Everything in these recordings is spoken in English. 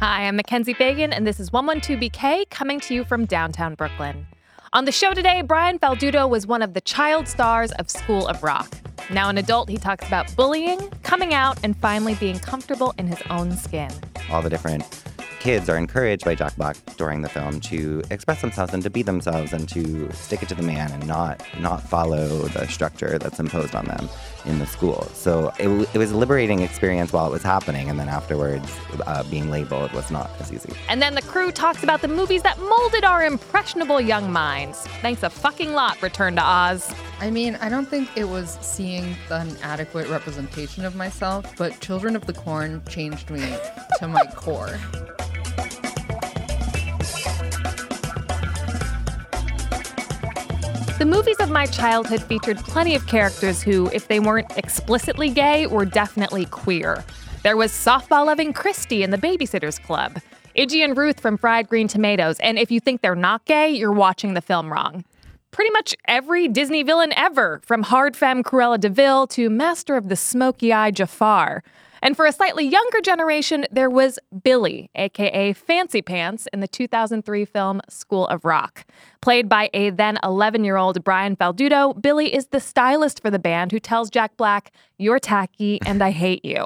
Hi, I'm Mackenzie Fagan, and this is 112BK coming to you from downtown Brooklyn. On the show today, Brian Falduto was one of the child stars of School of Rock. Now an adult, he talks about bullying, coming out, and finally being comfortable in his own skin. All the different kids are encouraged by Jack Black during the film to express themselves and to be themselves and to stick it to the man and not not follow the structure that's imposed on them in the school. So it, it was a liberating experience while it was happening, and then afterwards, uh, being labeled was not as easy. And then the crew talks about the movies that molded our impressionable young minds. Thanks a fucking lot, Return to Oz. I mean, I don't think it was seeing an adequate representation of myself, but Children of the Corn changed me to my core. The movies of my childhood featured plenty of characters who, if they weren't explicitly gay, were definitely queer. There was softball loving Kristy in the Babysitter's Club, Idgie and Ruth from Fried Green Tomatoes, and if you think they're not gay, you're watching the film wrong. Pretty much every Disney villain ever, from hard femme Cruella de Vil to Master of the Smoky Eye Jafar. And for a slightly younger generation, there was Billy, aka Fancy Pants, in the 2003 film School of Rock. Played by a then 11 year old Brian Falduto, Billy is the stylist for the band who tells Jack Black, You're tacky and I hate you.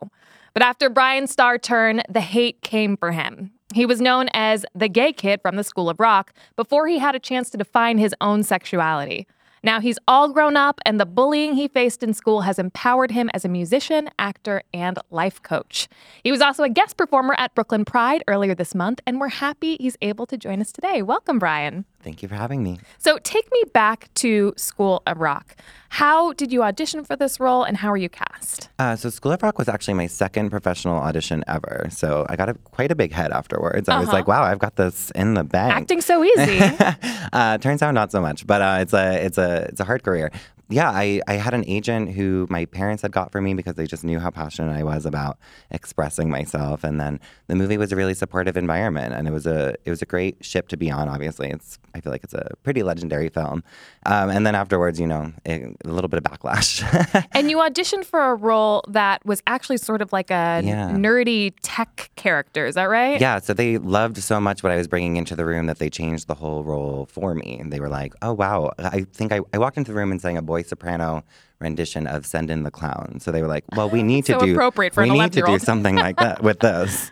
But after Brian's star turn, the hate came for him. He was known as the gay kid from the School of Rock before he had a chance to define his own sexuality. Now he's all grown up, and the bullying he faced in school has empowered him as a musician, actor, and life coach. He was also a guest performer at Brooklyn Pride earlier this month, and we're happy he's able to join us today. Welcome, Brian. Thank you for having me. So, take me back to School of Rock. How did you audition for this role, and how were you cast? Uh, so, School of Rock was actually my second professional audition ever. So, I got a, quite a big head afterwards. I was Uh-huh. like, "Wow, I've got this in the bank." Acting so easy. uh, turns out not so much, but uh, it's a it's a it's a hard career. Yeah, I, I had an agent who my parents had got for me because they just knew how passionate I was about expressing myself, and then the movie was a really supportive environment, and it was a it was a great ship to be on. Obviously, it's I feel like it's a pretty legendary film, um, and then afterwards, you know, it, a little bit of backlash. and you auditioned for a role that was actually sort of like a Yeah. nerdy tech character. Is that right? Yeah, so they loved so much what I was bringing into the room that they changed the whole role for me. And they were like, oh, wow. I think I, I walked into the room and sang a boy soprano rendition of Send in the Clown. So they were like, well, we need to So do appropriate for we an need to do something like that with this.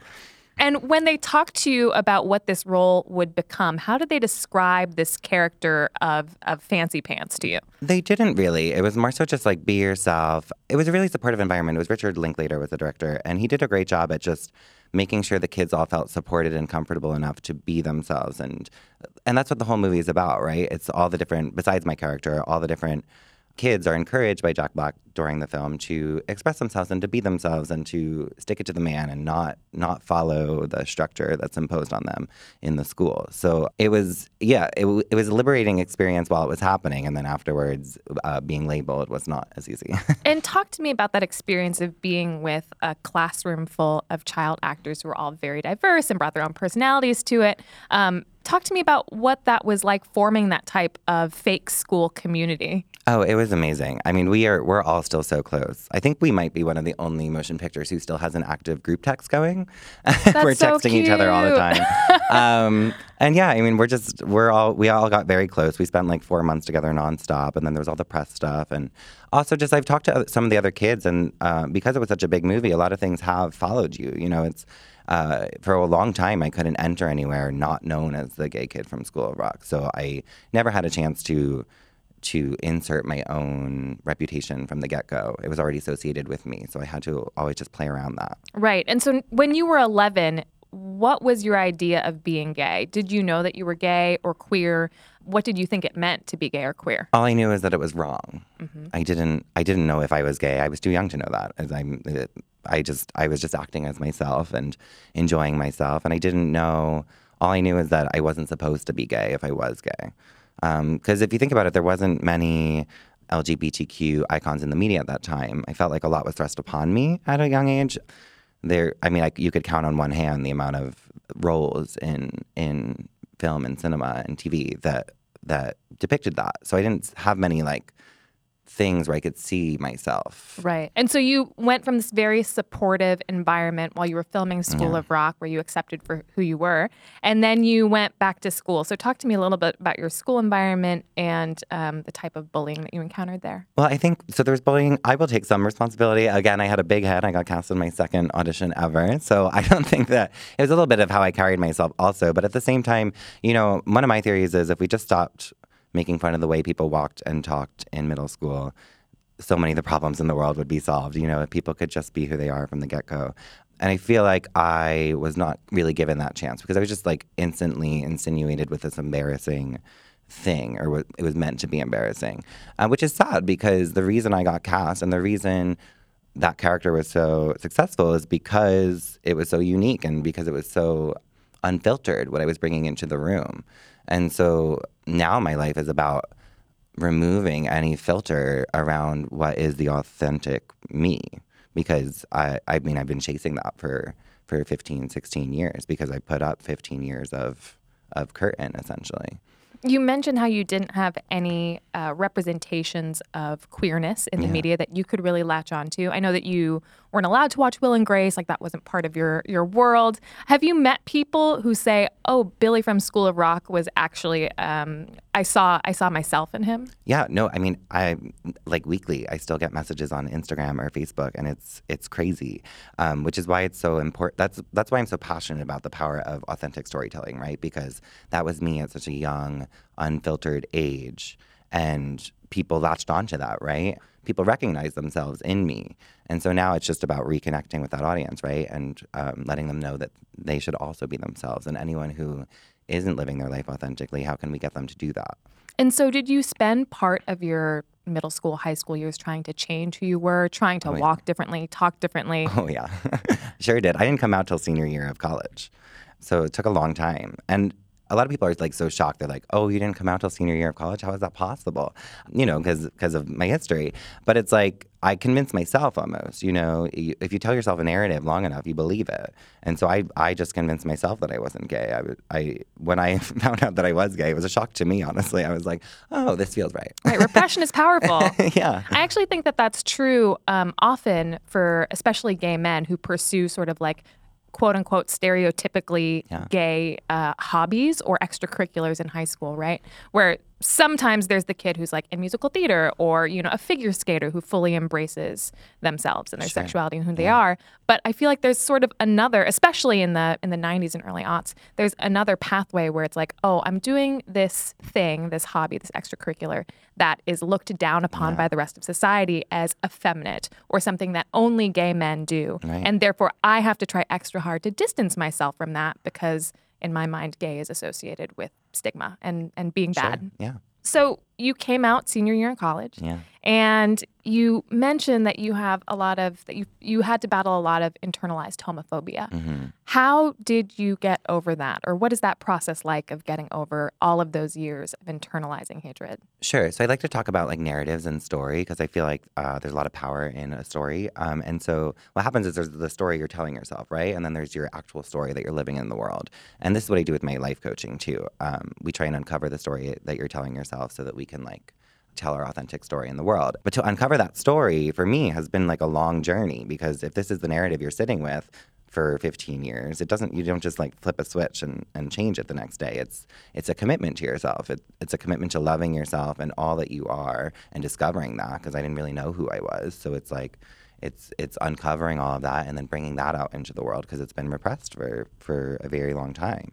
And when they talked to you about what this role would become, how did they describe this character of, of Fancy Pants to you? They didn't really. It was more so just like be yourself. It was a really supportive environment. It was Richard Linklater was the director, and he did a great job at just making sure the kids all felt supported and comfortable enough to be themselves. And and that's what the whole movie is about, right? It's all the different besides my character, all the different kids are encouraged by Jack Black during the film to express themselves and to be themselves and to stick it to the man and not not follow the structure that's imposed on them in the school. So it was yeah, it, it was a liberating experience while it was happening, and then afterwards, uh, being labeled was not as easy. And talk to me about that experience of being with a classroom full of child actors who are all very diverse and brought their own personalities to it. Um, talk to me about what that was like forming that type of fake school community. Oh, it was amazing. I mean, we are we're all still so close. I think we might be one of the only motion pictures who still has an active group text going. we're so texting each other all the time. um, and yeah, I mean, we're just we're all we all got very close. We spent like four months together nonstop, and then there was all the press stuff, and also just I've talked to some of the other kids, and uh, because it was such a big movie, a lot of things have followed you. You know, it's. Uh, for a long time, I couldn't enter anywhere not known as the gay kid from School of Rock. So I never had a chance to to insert my own reputation from the get go. It was already associated with me, so I had to always just play around that. Right. And so when you were 11, what was your idea of being gay? Did you know that you were gay or queer? What did you think it meant to be gay or queer? All I knew is that it was wrong. Mm-hmm. I didn't. I didn't know if I was gay. I was too young to know that. As I'm, uh, I just. I was just acting as myself and enjoying myself, and I didn't know. All I knew is that I wasn't supposed to be gay if I was gay. Um, because if you think about it, there wasn't many LGBTQ icons in the media at that time. I felt like a lot was thrust upon me at a young age. There, I mean, I, you could count on one hand the amount of roles in in film and cinema and TV that that depicted that. So I didn't have many like things where I could see myself. Right. And so you went from this very supportive environment while you were filming School of Rock, where you accepted for who you were, and then you went back to school. So talk to me a little bit about your school environment and um, the type of bullying that you encountered there. Well, I think so. There was bullying. I will take some responsibility. Again, I had a big head. I got cast in my second audition ever. So I don't think that it was a little bit of how I carried myself, also. But at the same time, you know, one of my theories is if we just stopped making fun of the way people walked and talked in middle school, so many of the problems in the world would be solved. You know, if people could just be who they are from the get go. And I feel like I was not really given that chance because I was just like instantly insinuated with this embarrassing thing, or it was meant to be embarrassing, uh, which is sad because the reason I got cast and the reason that character was so successful is because it was so unique and because it was so unfiltered what I was bringing into the room. And so now my life is about removing any filter around what is the authentic me because I, I mean I've been chasing that for for 15 16 years because I put up 15 years of of curtain essentially. You mentioned how you didn't have any uh, representations of queerness in the Yeah. media that you could really latch onto. I know that you weren't allowed to watch Will and Grace, like that wasn't part of your your world. Have you met people who say, "Oh, Billy from School of Rock was actually um, I saw I saw myself in him"? Yeah, no, I mean, I like weekly. I still get messages on Instagram or Facebook, and it's it's crazy, um, which is why it's so important. That's that's why I'm so passionate about the power of authentic storytelling, right? Because that was me at such a young, unfiltered age, and people latched onto that, right? People recognize themselves in me, and so now it's just about reconnecting with that audience, right? And um, letting them know that they should also be themselves, and anyone who isn't living their life authentically, how can we get them to do that? And so, did you spend part of your middle school, high school years trying to change who you were, trying to yeah. walk differently, talk differently? Oh yeah, sure did. I didn't come out till senior year of college, so it took a long time. And a lot of people are like so shocked. They're like, "Oh, you didn't come out till senior year of college? How is that possible?" You know, because because of my history. But it's like I convinced myself almost. You know, if you tell yourself a narrative long enough, you believe it. And so I I just convinced myself that I wasn't gay. I would- I when I found out that I was gay, it was a shock to me. Honestly, I was like, "Oh, this feels right." Right, repression is powerful. yeah. I actually think that that's true um, often for especially gay men who pursue sort of like quote unquote stereotypically Yeah. gay uh, hobbies or extracurriculars in high school, right? Where sometimes there's the kid who's like in musical theater or, you know, a figure skater who fully embraces themselves and their Sure. sexuality and who they are. But I feel like there's sort of another, especially in the in the 90s and early aughts, there's another pathway where it's like, oh, I'm doing this thing, this hobby, this extracurricular that is looked down upon by the rest of society as effeminate or something that only gay men do. Right. And therefore I have to try extra hard to distance myself from that because in my mind gay is associated with stigma and and being bad. Yeah. So you came out senior year in college. Yeah. And you mentioned that you have a lot of that you you had to battle a lot of internalized homophobia. hmm How did you get over that, or what is that process like of getting over all of those years of internalizing hatred? Sure. So I like to talk about like narratives and story because I feel like uh, there's a lot of power in a story. Um, and so what happens is there's the story you're telling yourself, right? And then there's your actual story that you're living in the world. And this is what I do with my life coaching too. Um, we try and uncover the story that you're telling yourself so that we can like tell our authentic story in the world. But to uncover that story for me has been like a long journey because if this is the narrative you're sitting with for 15 years, it doesn't you don't just like flip a switch and, and change it the next day. It's it's a commitment to yourself. It, it's a commitment to loving yourself and all that you are and discovering that because I didn't really know who I was. So it's like it's it's uncovering all of that and then bringing that out into the world because it's been repressed for for a very long time.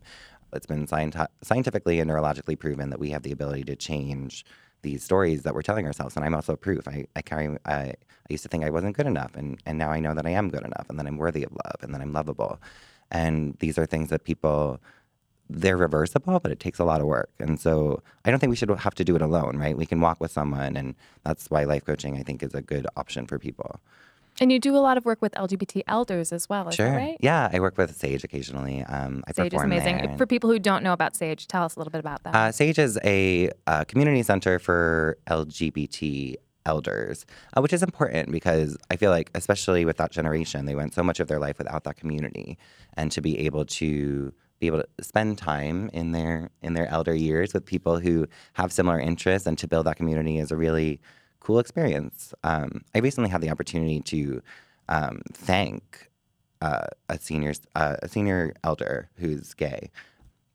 It's been scienti- scientifically and neurologically proven that we have the ability to change these stories that we're telling ourselves. And I'm also proof. I, I carry. I, I used to think I wasn't good enough, and and now I know that I am good enough, and that I'm worthy of love, and that I'm lovable. And these are things that people. They're reversible, but it takes a lot of work. And so I don't think we should have to do it alone, right? We can walk with someone. And that's why life coaching, I think, is a good option for people. And you do a lot of work with LGBT elders as well, is sure. that right? Yeah. I work with Sage occasionally. Um, I Sage is amazing. there. For people who don't know about Sage, tell us a little bit about that. Uh, Sage is a uh, community center for LGBT elders, uh, which is important because I feel like, especially with that generation, they went so much of their life without that community, and to be able to be able to spend time in their in their elder years with people who have similar interests and to build that community is a really cool experience. Um, I recently had the opportunity to um, thank uh, a senior uh, a senior elder who's gay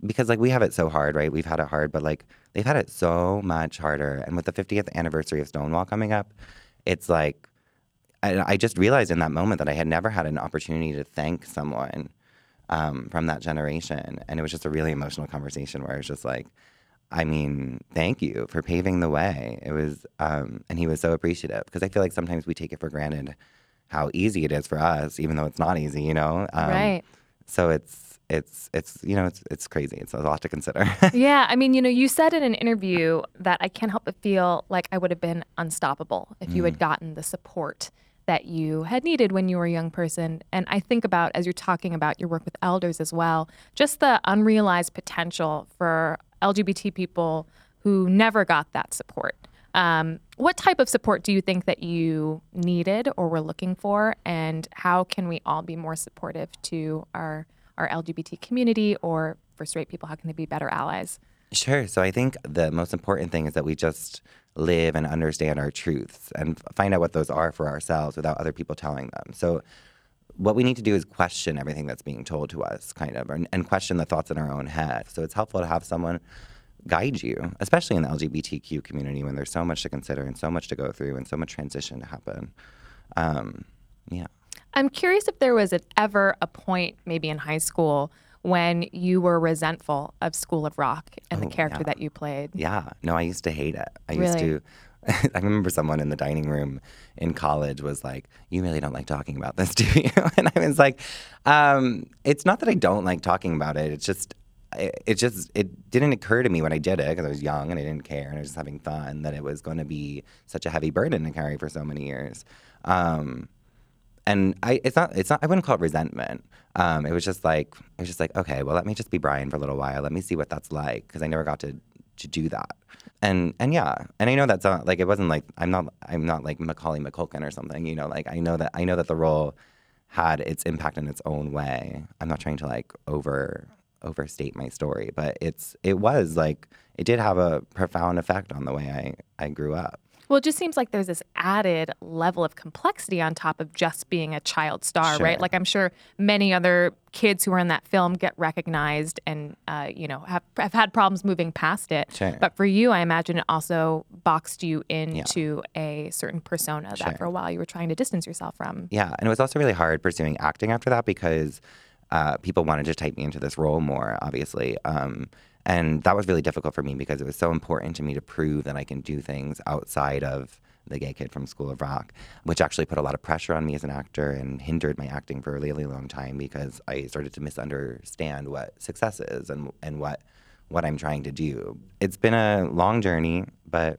because like we have it so hard, right? We've had it hard, but like they've had it so much harder. And with the 50th anniversary of Stonewall coming up, it's like I, I just realized in that moment that I had never had an opportunity to thank someone um, from that generation, and it was just a really emotional conversation where I was just like. I mean, thank you for paving the way. It was, um, and he was so appreciative because I feel like sometimes we take it for granted how easy it is for us, even though it's not easy, you know. Um, right. So it's it's it's you know it's it's crazy. It's a lot to consider. yeah, I mean, you know, you said in an interview that I can't help but feel like I would have been unstoppable if you had gotten the support that you had needed when you were a young person. And I think about as you're talking about your work with elders as well, just the unrealized potential for LGBT people who never got that support. Um, what type of support do you think that you needed or were looking for, and how can we all be more supportive to our our LGBT community or for straight people? How can they be better allies? Sure. So I think the most important thing is that we just live and understand our truths and find out what those are for ourselves without other people telling them. So what we need to do is question everything that's being told to us, kind of, and, and question the thoughts in our own head. So it's helpful to have someone guide you, especially in the LGBTQ community when there's so much to consider and so much to go through and so much transition to happen. Um, yeah. I'm curious if there was ever a point, maybe in high school, when you were resentful of School of Rock and the Oh, character yeah. that you played. Yeah, no, I used to hate it. I used Really? to. I remember someone in the dining room in college was like, "You really don't like talking about this, do you?" And I was like, um, "It's not that I don't like talking about it. It's just, it, it just, it didn't occur to me when I did it because I was young and I didn't care and I was just having fun that it was going to be such a heavy burden to carry for so many years." Um, and I it's not it's not I wouldn't call it resentment. Um, it was just like it was just like okay, well let me just be Brian for a little while. Let me see what that's like because I never got to to do that. And and yeah, and I know that's not like it wasn't like I'm not I'm not like Macaulay McCulkin or something. You know, like I know that I know that the role had its impact in its own way. I'm not trying to like over overstate my story, but it's it was like it did have a profound effect on the way I I grew up. Well, it just seems like there's this added level of complexity on top of just being a child star, right? Like I'm sure many other kids who are in that film get recognized and uh, you know have have had problems moving past it. Sure. But for you, I imagine it also boxed you into a certain persona that for a while you were trying to distance yourself from. Yeah, and it was also really hard pursuing acting after that because uh, people wanted to type me into this role more, obviously. Um, and that was really difficult for me because it was so important to me to prove that I can do things outside of the gay kid from School of Rock, which actually put a lot of pressure on me as an actor and hindered my acting for a really long time because I started to misunderstand what success is and and what what I'm trying to do. It's been a long journey, but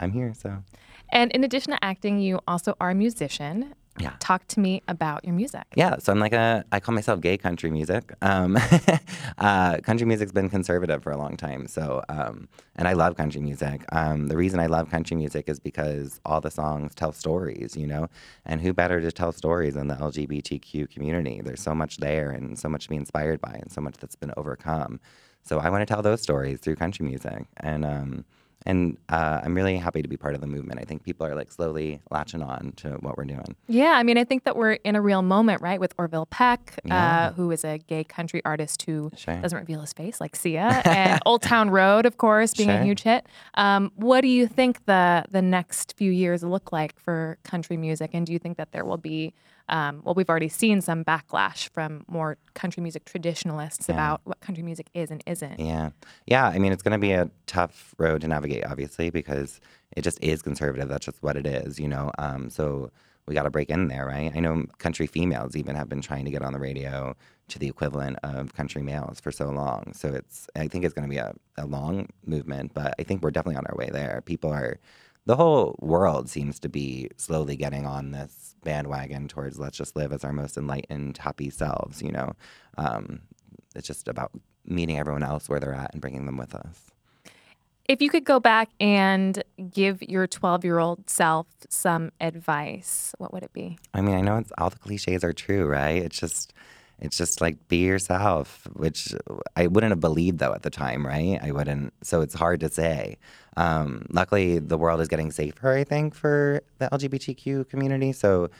I'm here, so And in addition to acting, you also are a musician. Yeah. Talk to me about your music. Yeah, so I'm like a, I call myself gay country music. Um, uh, country music's been conservative for a long time, so, um, and I love country music. Um, the reason I love country music is because all the songs tell stories, you know, and who better to tell stories than the LGBTQ community? There's so much there and so much to be inspired by and so much that's been overcome. So I want to tell those stories through country music, and um, and uh, I'm really happy to be part of the movement. I think people are like slowly latching on to what we're doing. Yeah, I mean, I think that we're in a real moment, right, with Orville Peck, Yeah. uh, who is a gay country artist who Sure. doesn't reveal his face, like Sia, and Old Town Road, of course, being a huge hit. Um, what do you think the the next few years look like for country music, and do you think that there will be um, well, we've already seen some backlash from more country music traditionalists about what country music is and isn't. Yeah. Yeah. I mean, it's going to be a tough road to navigate, obviously, because it just is conservative. That's just what it is, you know? Um, so we got to break in there, right? I know country females even have been trying to get on the radio to the equivalent of country males for so long. So it's, I think it's going to be a, a long movement, but I think we're definitely on our way there. People are, the whole world seems to be slowly getting on this bandwagon towards let's just live as our most enlightened, happy selves, you know? Um, it's just about meeting everyone else where they're at and bringing them with us. If you could go back and give your 12 year old self some advice, what would it be? I mean, I know it's all the cliches are true, right? It's just it's just like be yourself, which I wouldn't have believed though at the time, right? I wouldn't. So it's hard to say. Um, luckily, the world is getting safer, I think, for the LGBTQ community. So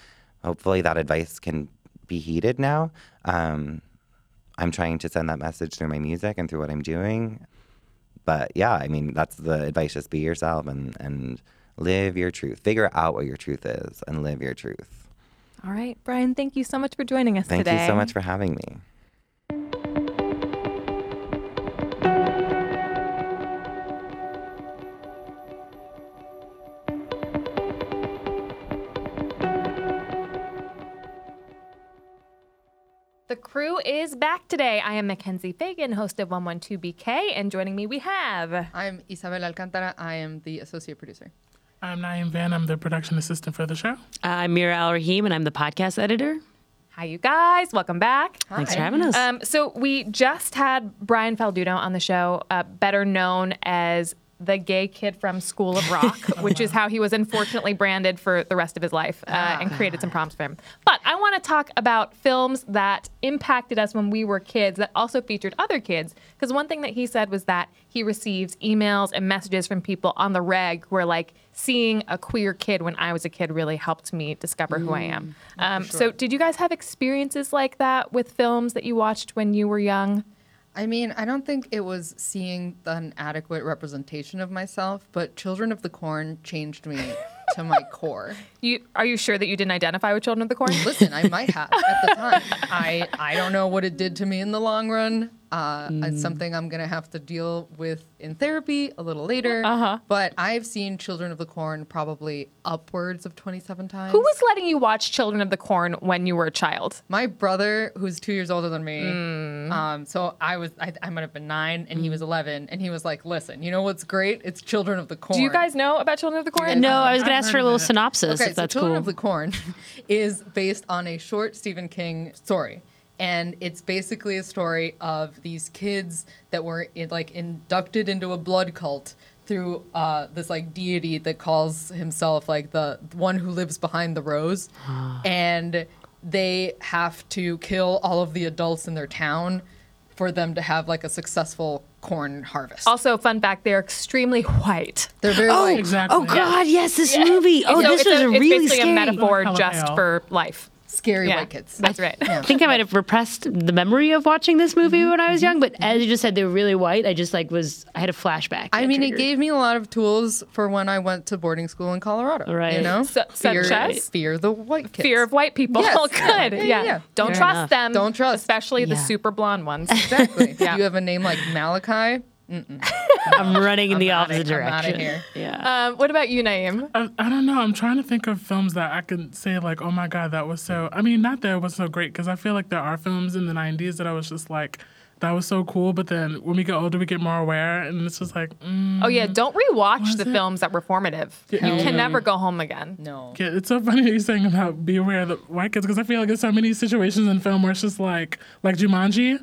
hopefully that advice can be heeded now. Um, I'm trying to send that message through my music and through what I'm doing. But yeah, I mean, that's the advice just be yourself and, and live your truth. Figure out what your truth is and live your truth. All right, Brian, thank you so much for joining us Thank today. Thank you so much for having me. The crew is back today. I am Mackenzie Fagan, host of 112BK, and joining me we have. I'm Isabel Alcantara. I am the associate producer. I'm Naeem Van. I'm the production assistant for the show. I'm Mira Al Rahim, and I'm the podcast editor. Hi, you guys. Welcome back. Thanks for having us. Um, so we just had Brian Falduto on the show, uh, better known as the gay kid from School of Rock, which is how he was unfortunately branded for the rest of his life, uh, and created some prompts for him. But I want to talk about films that impacted us when we were kids that also featured other kids. Because one thing that he said was that he receives emails and messages from people on the reg where like seeing a queer kid when I was a kid really helped me discover who I am. Um, So did you guys have experiences like that with films that you watched when you were young? I mean, I don't think it was seeing an adequate representation of myself, but Children of the Corn changed me to my core. You are you sure that you didn't identify with Children of the Corn? Listen, I might have at the time. I I don't know what it did to me in the long run. Uh, It's something I'm gonna have to deal with in therapy a little later. Uh-huh. But I've seen Children of the Corn probably upwards of 27 times. Who was letting you watch Children of the Corn when you were a child? my brother, who's two years older than me, Hmm. um, so I was I, I might have been nine and he was eleven, and he was like, "Listen, you know what's great? It's Children of the Corn." Do you guys know about Children of the Corn? no, I was going to I've ask for a little synopsis Okay, if so that's Children cool. of the Corn is based on a short Stephen King story. And it's basically a story of these kids that were in, like inducted into a blood cult through uh, this like deity that calls himself like the one who lives behind the rose, and they have to kill all of the adults in their town for them to have like a successful corn harvest. Also, fun fact: they're extremely white. They're very oh, like Exactly. oh God, yes, this movie. Oh, so this it's was a, it's really basically scary. a metaphor just for life. Scary Yeah, white kids. That's right. I think I might have repressed the memory of watching this movie when I was mm-hmm. young, but as you just said, they were really white. I just like was I had a flashback. I that mean, it gave me a lot of tools for when I went to boarding school in Colorado. Right. You know, Su- fear, such as? fear the white kids. Fear of white people. Yes. Good. Yeah, Yeah. yeah, yeah. Don't Fair trust enough. them. Don't trust. especially the super blonde ones. Exactly. Yeah. You have a name like Malachi. I'm running in the outta- opposite I'm outta direction. here. Yeah. Um, what about you, Naeem? I, I don't know. I'm trying to think of films that I can say like, oh my god, that was so. I mean, not that it was so great because I feel like there are films in the '90s that I was just like, that was so cool. But then when we get older, we get more aware, and it's just like, mm, Oh yeah, don't rewatch Was the it? films that were formative. You Yeah. can never go home again. No. yeah, it's so funny you're saying about be aware of the white kids because I feel like there's so many situations in film where it's just like, like Jumanji.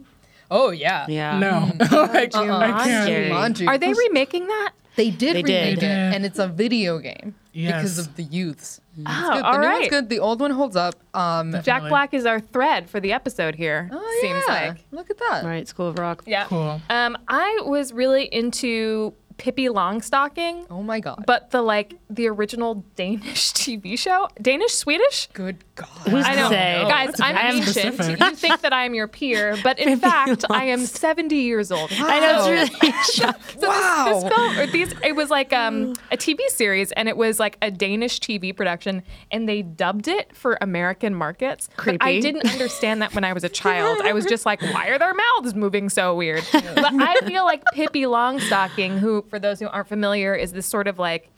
Oh yeah. yeah. No, like, I can't. Scary. Jumanji. Are they remaking that? They did They remake did. it, and it's a video game because of the youths. It's Oh, good. The all new right. good. The old one holds up. Um, Jack Black is our thread for the episode here. oh Seems yeah. like. Look at that. Right, School of Rock. Yeah. Cool. Um, I was really into Pippi Longstocking, Oh my god. but the like the original Danish TV show, Danish Swedish. good god. Who's I to know, say? guys. That's I'm very ancient. specific. You think that I am your peer, but in fact, I am 70 years old. I know it's really shocking. So Wow. This, this film, or these, it was like um, a TV series, and it was like a Danish TV production, and they dubbed it for American markets. But I didn't understand that when I was a child. I was just like, why are their mouths moving so weird? But I feel like Pippi Longstocking, who, for those who aren't familiar, is this sort of like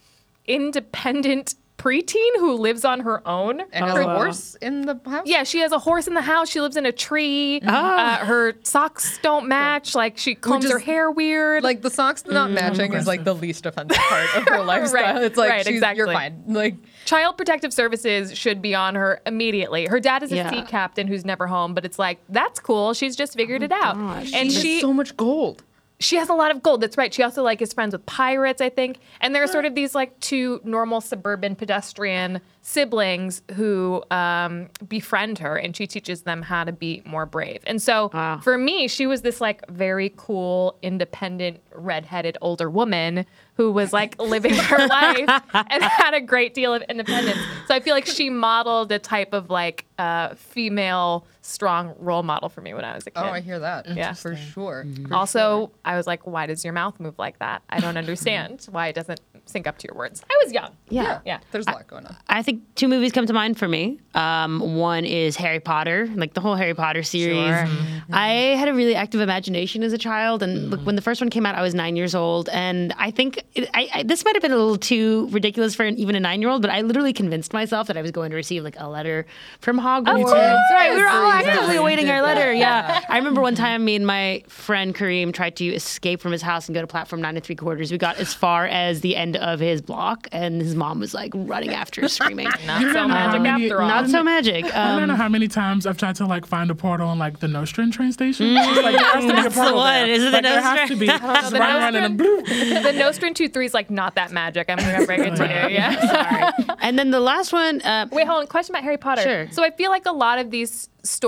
independent preteen who lives on her own. And has Her- a horse in the house. yeah, she has a horse in the house. She lives in a tree. Ah. Uh, her socks don't match. Like she combs is- her hair weird. Like the socks not matching is like the least offensive part of her lifestyle. It's like right, she's, you're exactly. fine. Like Child Protective Services should be on her immediately. Her dad is a Yeah. sea captain who's never home, but it's like that's cool. She's just figured it out, gosh. and she she has so much gold. She has a lot of gold. That's right. She also like is friends with pirates, I think. And there are sort of these like two normal suburban pedestrian siblings who um, befriend her, and she teaches them how to be more brave. And so Wow. for me, she was this like very cool, independent, redheaded older woman who was like living her life and had a great deal of independence. So I feel like she modeled a type of like uh, female strong role model for me when I was a kid. Oh, I hear that. Yeah. for sure. For Also, I was like, why does your mouth move like that? I don't understand why it doesn't sync up to your words. I was young. Yeah. Yeah. There's a lot going on. I think two movies come to mind for me. Um, one is Harry Potter, like the whole Harry Potter series. Sure. I had a really active imagination as a child, and look, when the first one came out, I was nine years old, and I think it, I, I, this might have been a little too ridiculous for an, even a nine-year-old, but I literally convinced myself that I was going to receive like a letter from Hogwarts. course. That's right. We were all Yes, actively awaiting our letter. Yeah, I remember one time me and my friend Kareem tried to escape from his house and go to platform nine and three quarters. We got as far as the end of his block, and his mom was like running after us, screaming. Not so don't know magic many- after all. Not so magic. I don't Um, know how many times I've tried to like find a portal on like the Nostrand train station. It's like, there has to be a That's the portal one. there. Is it the like, there has to be. Just The run around and the Nostrand 2 3 is like not that magic. I'm going to break it to you. Yeah. Sorry. And then the last one. Uh, Wait, hold on. Question about Harry Potter. Sure. So I feel like a lot of these stories,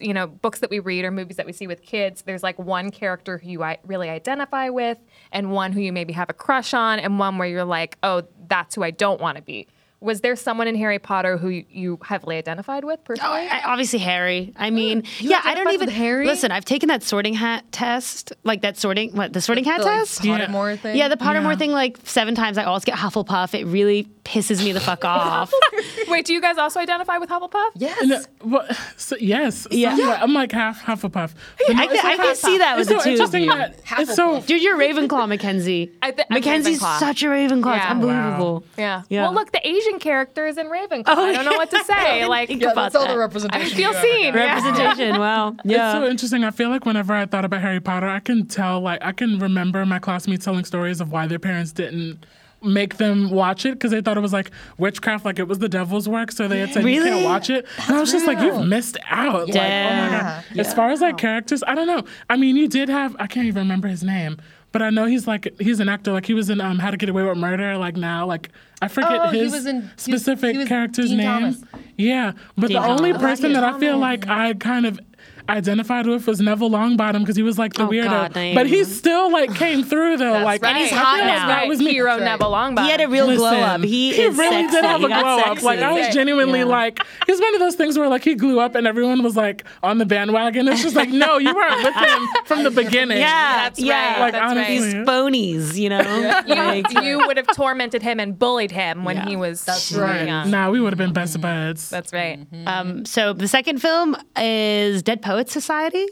you know, books that we read or movies that we see with kids, there's like one character who you really identify with, and one who you maybe have a crush on, and one where you're like, oh, that's who I don't want to be. Was there someone in Harry Potter who you, you heavily identified with oh, personally? I, obviously Harry. I mm. mean, yeah, I don't even with Harry? listen. I've taken that sorting hat test, like that sorting what the sorting hat The, like, test. Pottermore thing. yeah, the Pottermore Yeah. thing like seven times. I always get Hufflepuff. It really pisses me the fuck off. Wait, do you guys also identify with Hufflepuff? Yes. No, well, so, yes. Yeah. somewhat. I'm like half Hufflepuff. But I, no, can, I can see that with so the two of interesting you. that it's so Dude, you're Ravenclaw, Mackenzie. I thi- I'm Mackenzie's Ravenclaw. such a Ravenclaw. It's Yeah. unbelievable. Yeah. Yeah. Well, look, the Asian character is in Ravenclaw. Oh, I don't know what to say. like, Think yeah, about that's all that. the representation. I feel seen. Yeah. Representation. Wow. Yeah. It's so interesting. I feel like whenever I thought about Harry Potter, I can tell, like, I can remember my classmates telling stories of why their parents didn't make them watch it because they thought it was like witchcraft, like it was the devil's work. So they had said you can't watch it. and I was just like, you've missed out. Like, oh my Yeah. god. As far as like characters, I don't know. I mean, you did have I can't even remember his name. But I know he's like he's an actor. Like he was in um, How to Get Away with Murder. Like now, like I forget Oh, his in- he was- specific he was character's Dean name. Thomas. Yeah, but Dean the only Thomas. person that I feel like I kind of identified with was Neville Longbottom because he was like the Oh, weirdo, God, but he still like came through though. That's like right. he's I hot feel like now. That Right, was me. hero That's right. Neville Longbottom. he had a real glow up. He, he is really sexy. did have He a glow up. Like I was genuinely Yeah. like, he's one of those things where like he grew up and everyone was like on the bandwagon. It's just like, no, you weren't with him from the beginning. Yeah, That's yeah. right. Like, that's honestly. These phonies, you know. Like, You, you would have tormented him and bullied him when Yeah. he was That's right. young. Nah, we would have been best buds. That's right. um, so the second film is Dead Poets Society.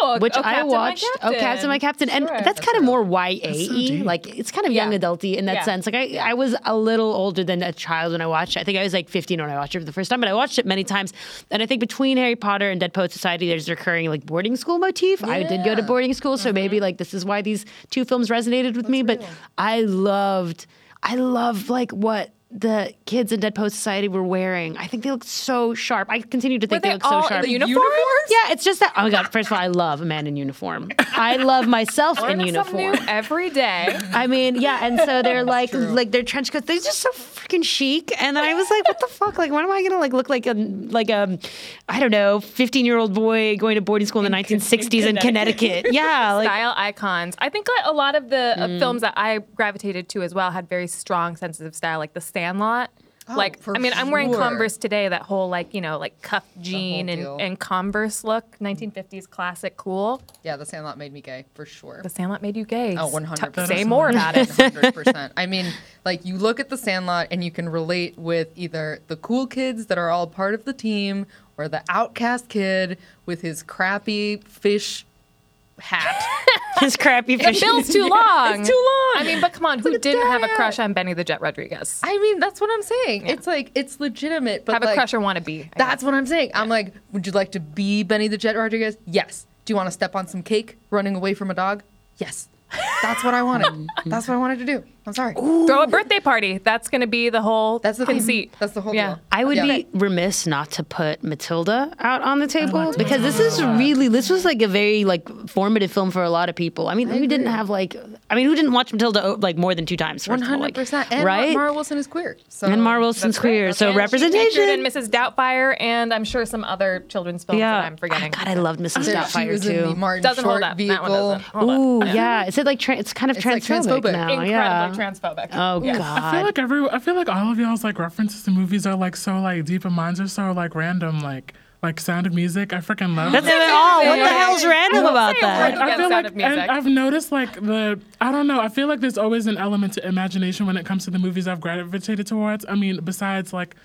Oh, which oh, I Captain, My watched. Oh, Captain, my Captain, and Sure. that's kind of more YA deep. Like it's kind of young Yeah. adulty in that Yeah. sense. Like I, I was a little older than a child when I watched. it. I think I was like 15 when I watched it for the first time, but I watched it many times. And I think between Harry Potter and Dead Poet Society, there's a recurring like boarding school motif. I did go to boarding school, so maybe uh-huh. like this is why these two films resonated with me. But I loved, I loved like what. The kids in Dead Poet Society were wearing. I think they looked so sharp. I continue to Were think they they, look all so in sharp. the uniform? Uniforms? Yeah, it's just that. Oh my god! First of all, I love a man in uniform. I love myself in uniform. new every day. I mean, yeah, and so they're like, true. like their trench coats. They're just so freaking chic. And I was like, what the fuck? Like, when am I gonna like look like a like a, I don't know, fifteen year old boy going to boarding school in the nineteen sixties in Connecticut? Yeah, like style icons. I think like, a lot of the Mm. uh, films that I gravitated to as well had very strong senses of style, like The Sandlot. Oh, like, for I mean, I'm wearing. Converse today. That whole like, you know, like cuff jean and, deal. and Converse look, 1950s classic, cool. Yeah, The Sandlot made me gay for sure. The Sandlot made you gay. Oh, 100%. Say more about it. 100%. I mean, like you look at the Sandlot and you can relate with either the cool kids that are all part of the team or the outcast kid with his crappy fish hat. his crappy The bill's too long. It's too long. I mean, but come on, who like didn't have a crush on Benny the Jet Rodriguez? I mean, that's what I'm saying. It's like it's legitimate, but have like, a crush or want to be. That's what I'm saying. I'm like, would you like to be Benny the Jet Rodriguez? Yes. Do you want to step on some cake running away from a dog? Yes. That's what I wanted. Mm-hmm. That's what I wanted to do. I'm sorry. Throw a birthday party. That's going to be the whole That's the theme. conceit. That's the whole yeah. deal. I would Yeah. be remiss not to put Matilda out on the table because this is really this was like a very like formative film for a lot of people. I mean, we didn't have like I mean, who didn't watch Matilda oh, like more than two times? One first of all, hundred like, percent. And right? Mara Wilson is queer. So and Mara Wilson's that's great. queer, so And she representation. featured in Mrs. Doubtfire and I'm sure some other children's films yeah, that I'm forgetting. God, I loved Mrs. There- Doubtfire she was too. in the Martin doesn't Short hold up. vehicle. That one doesn't. Hold up. Ooh, yeah. Is it like tra- it's kind of It's, like, transphobic transphobic. now? Incredibly yeah. transphobic. Oh Yeah. God. I feel like every I feel like all of y'all's like references to movies are like so like deep and mines are so like random like like Sound of Music. I freaking love That's it. it all. What the Yeah. hell's random about that? word. I feel like and I've noticed like the I don't know. I feel like there's always an element to imagination when it comes to the movies I've gravitated towards. I mean, besides like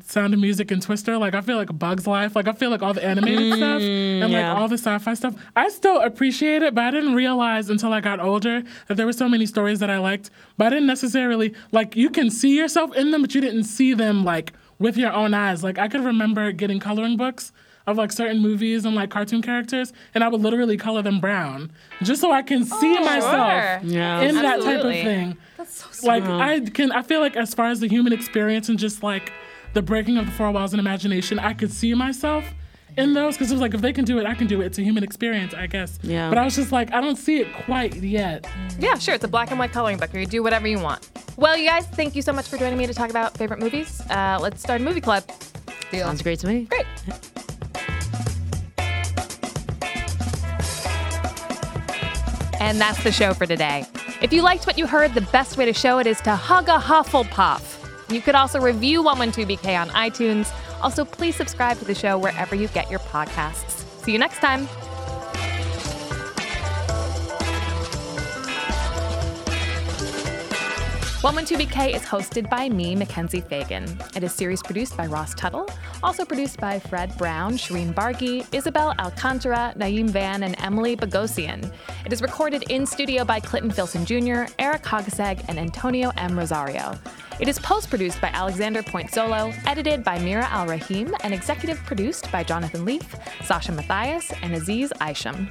Sound of Music and Twister, like I feel like Bugs Life, like I feel like all the animated mm, stuff and yeah. like all the sci-fi stuff. I still appreciate it, but I didn't realize until I got older that there were so many stories that I liked. But I didn't necessarily like you can see yourself in them, but you didn't see them like with your own eyes. Like I could remember getting coloring books of like certain movies and like cartoon characters, and I would literally color them brown just so I can see oh, myself sure. Yeah. in that type of Absolutely. thing. Like I can, I feel like as far as the human experience and just like the breaking of the four walls and imagination, I could see myself in those because it was like if they can do it, I can do it. It's a human experience, I guess. Yeah. But I was just like, I don't see it quite yet. Yeah, sure. It's a black and white coloring book where you do whatever you want. Well, you guys, thank you so much for joining me to talk about favorite movies. Uh, let's start a movie club. Deal. Sounds great to me. Great. And that's the show for today. If you liked what you heard, the best way to show it is to hug a Hufflepuff. You could also review 112BK on iTunes. Also, please subscribe to the show wherever you get your podcasts. See you next time. 112BK is hosted by me, Mackenzie Fagan. It is series produced by Ross Tuttle, also produced by Fred Brown, Shireen Bargi, Isabel Alcantara, Naeem Van, and Emily Bogosian. It is recorded in studio by Clinton Filson Jr., Eric Hogseg, and Antonio M. Rosario. It is post produced by Alexander Point Solo, edited by Mira Al Rahim, and executive produced by Jonathan Leaf, Sasha Matthias, and Aziz Isham.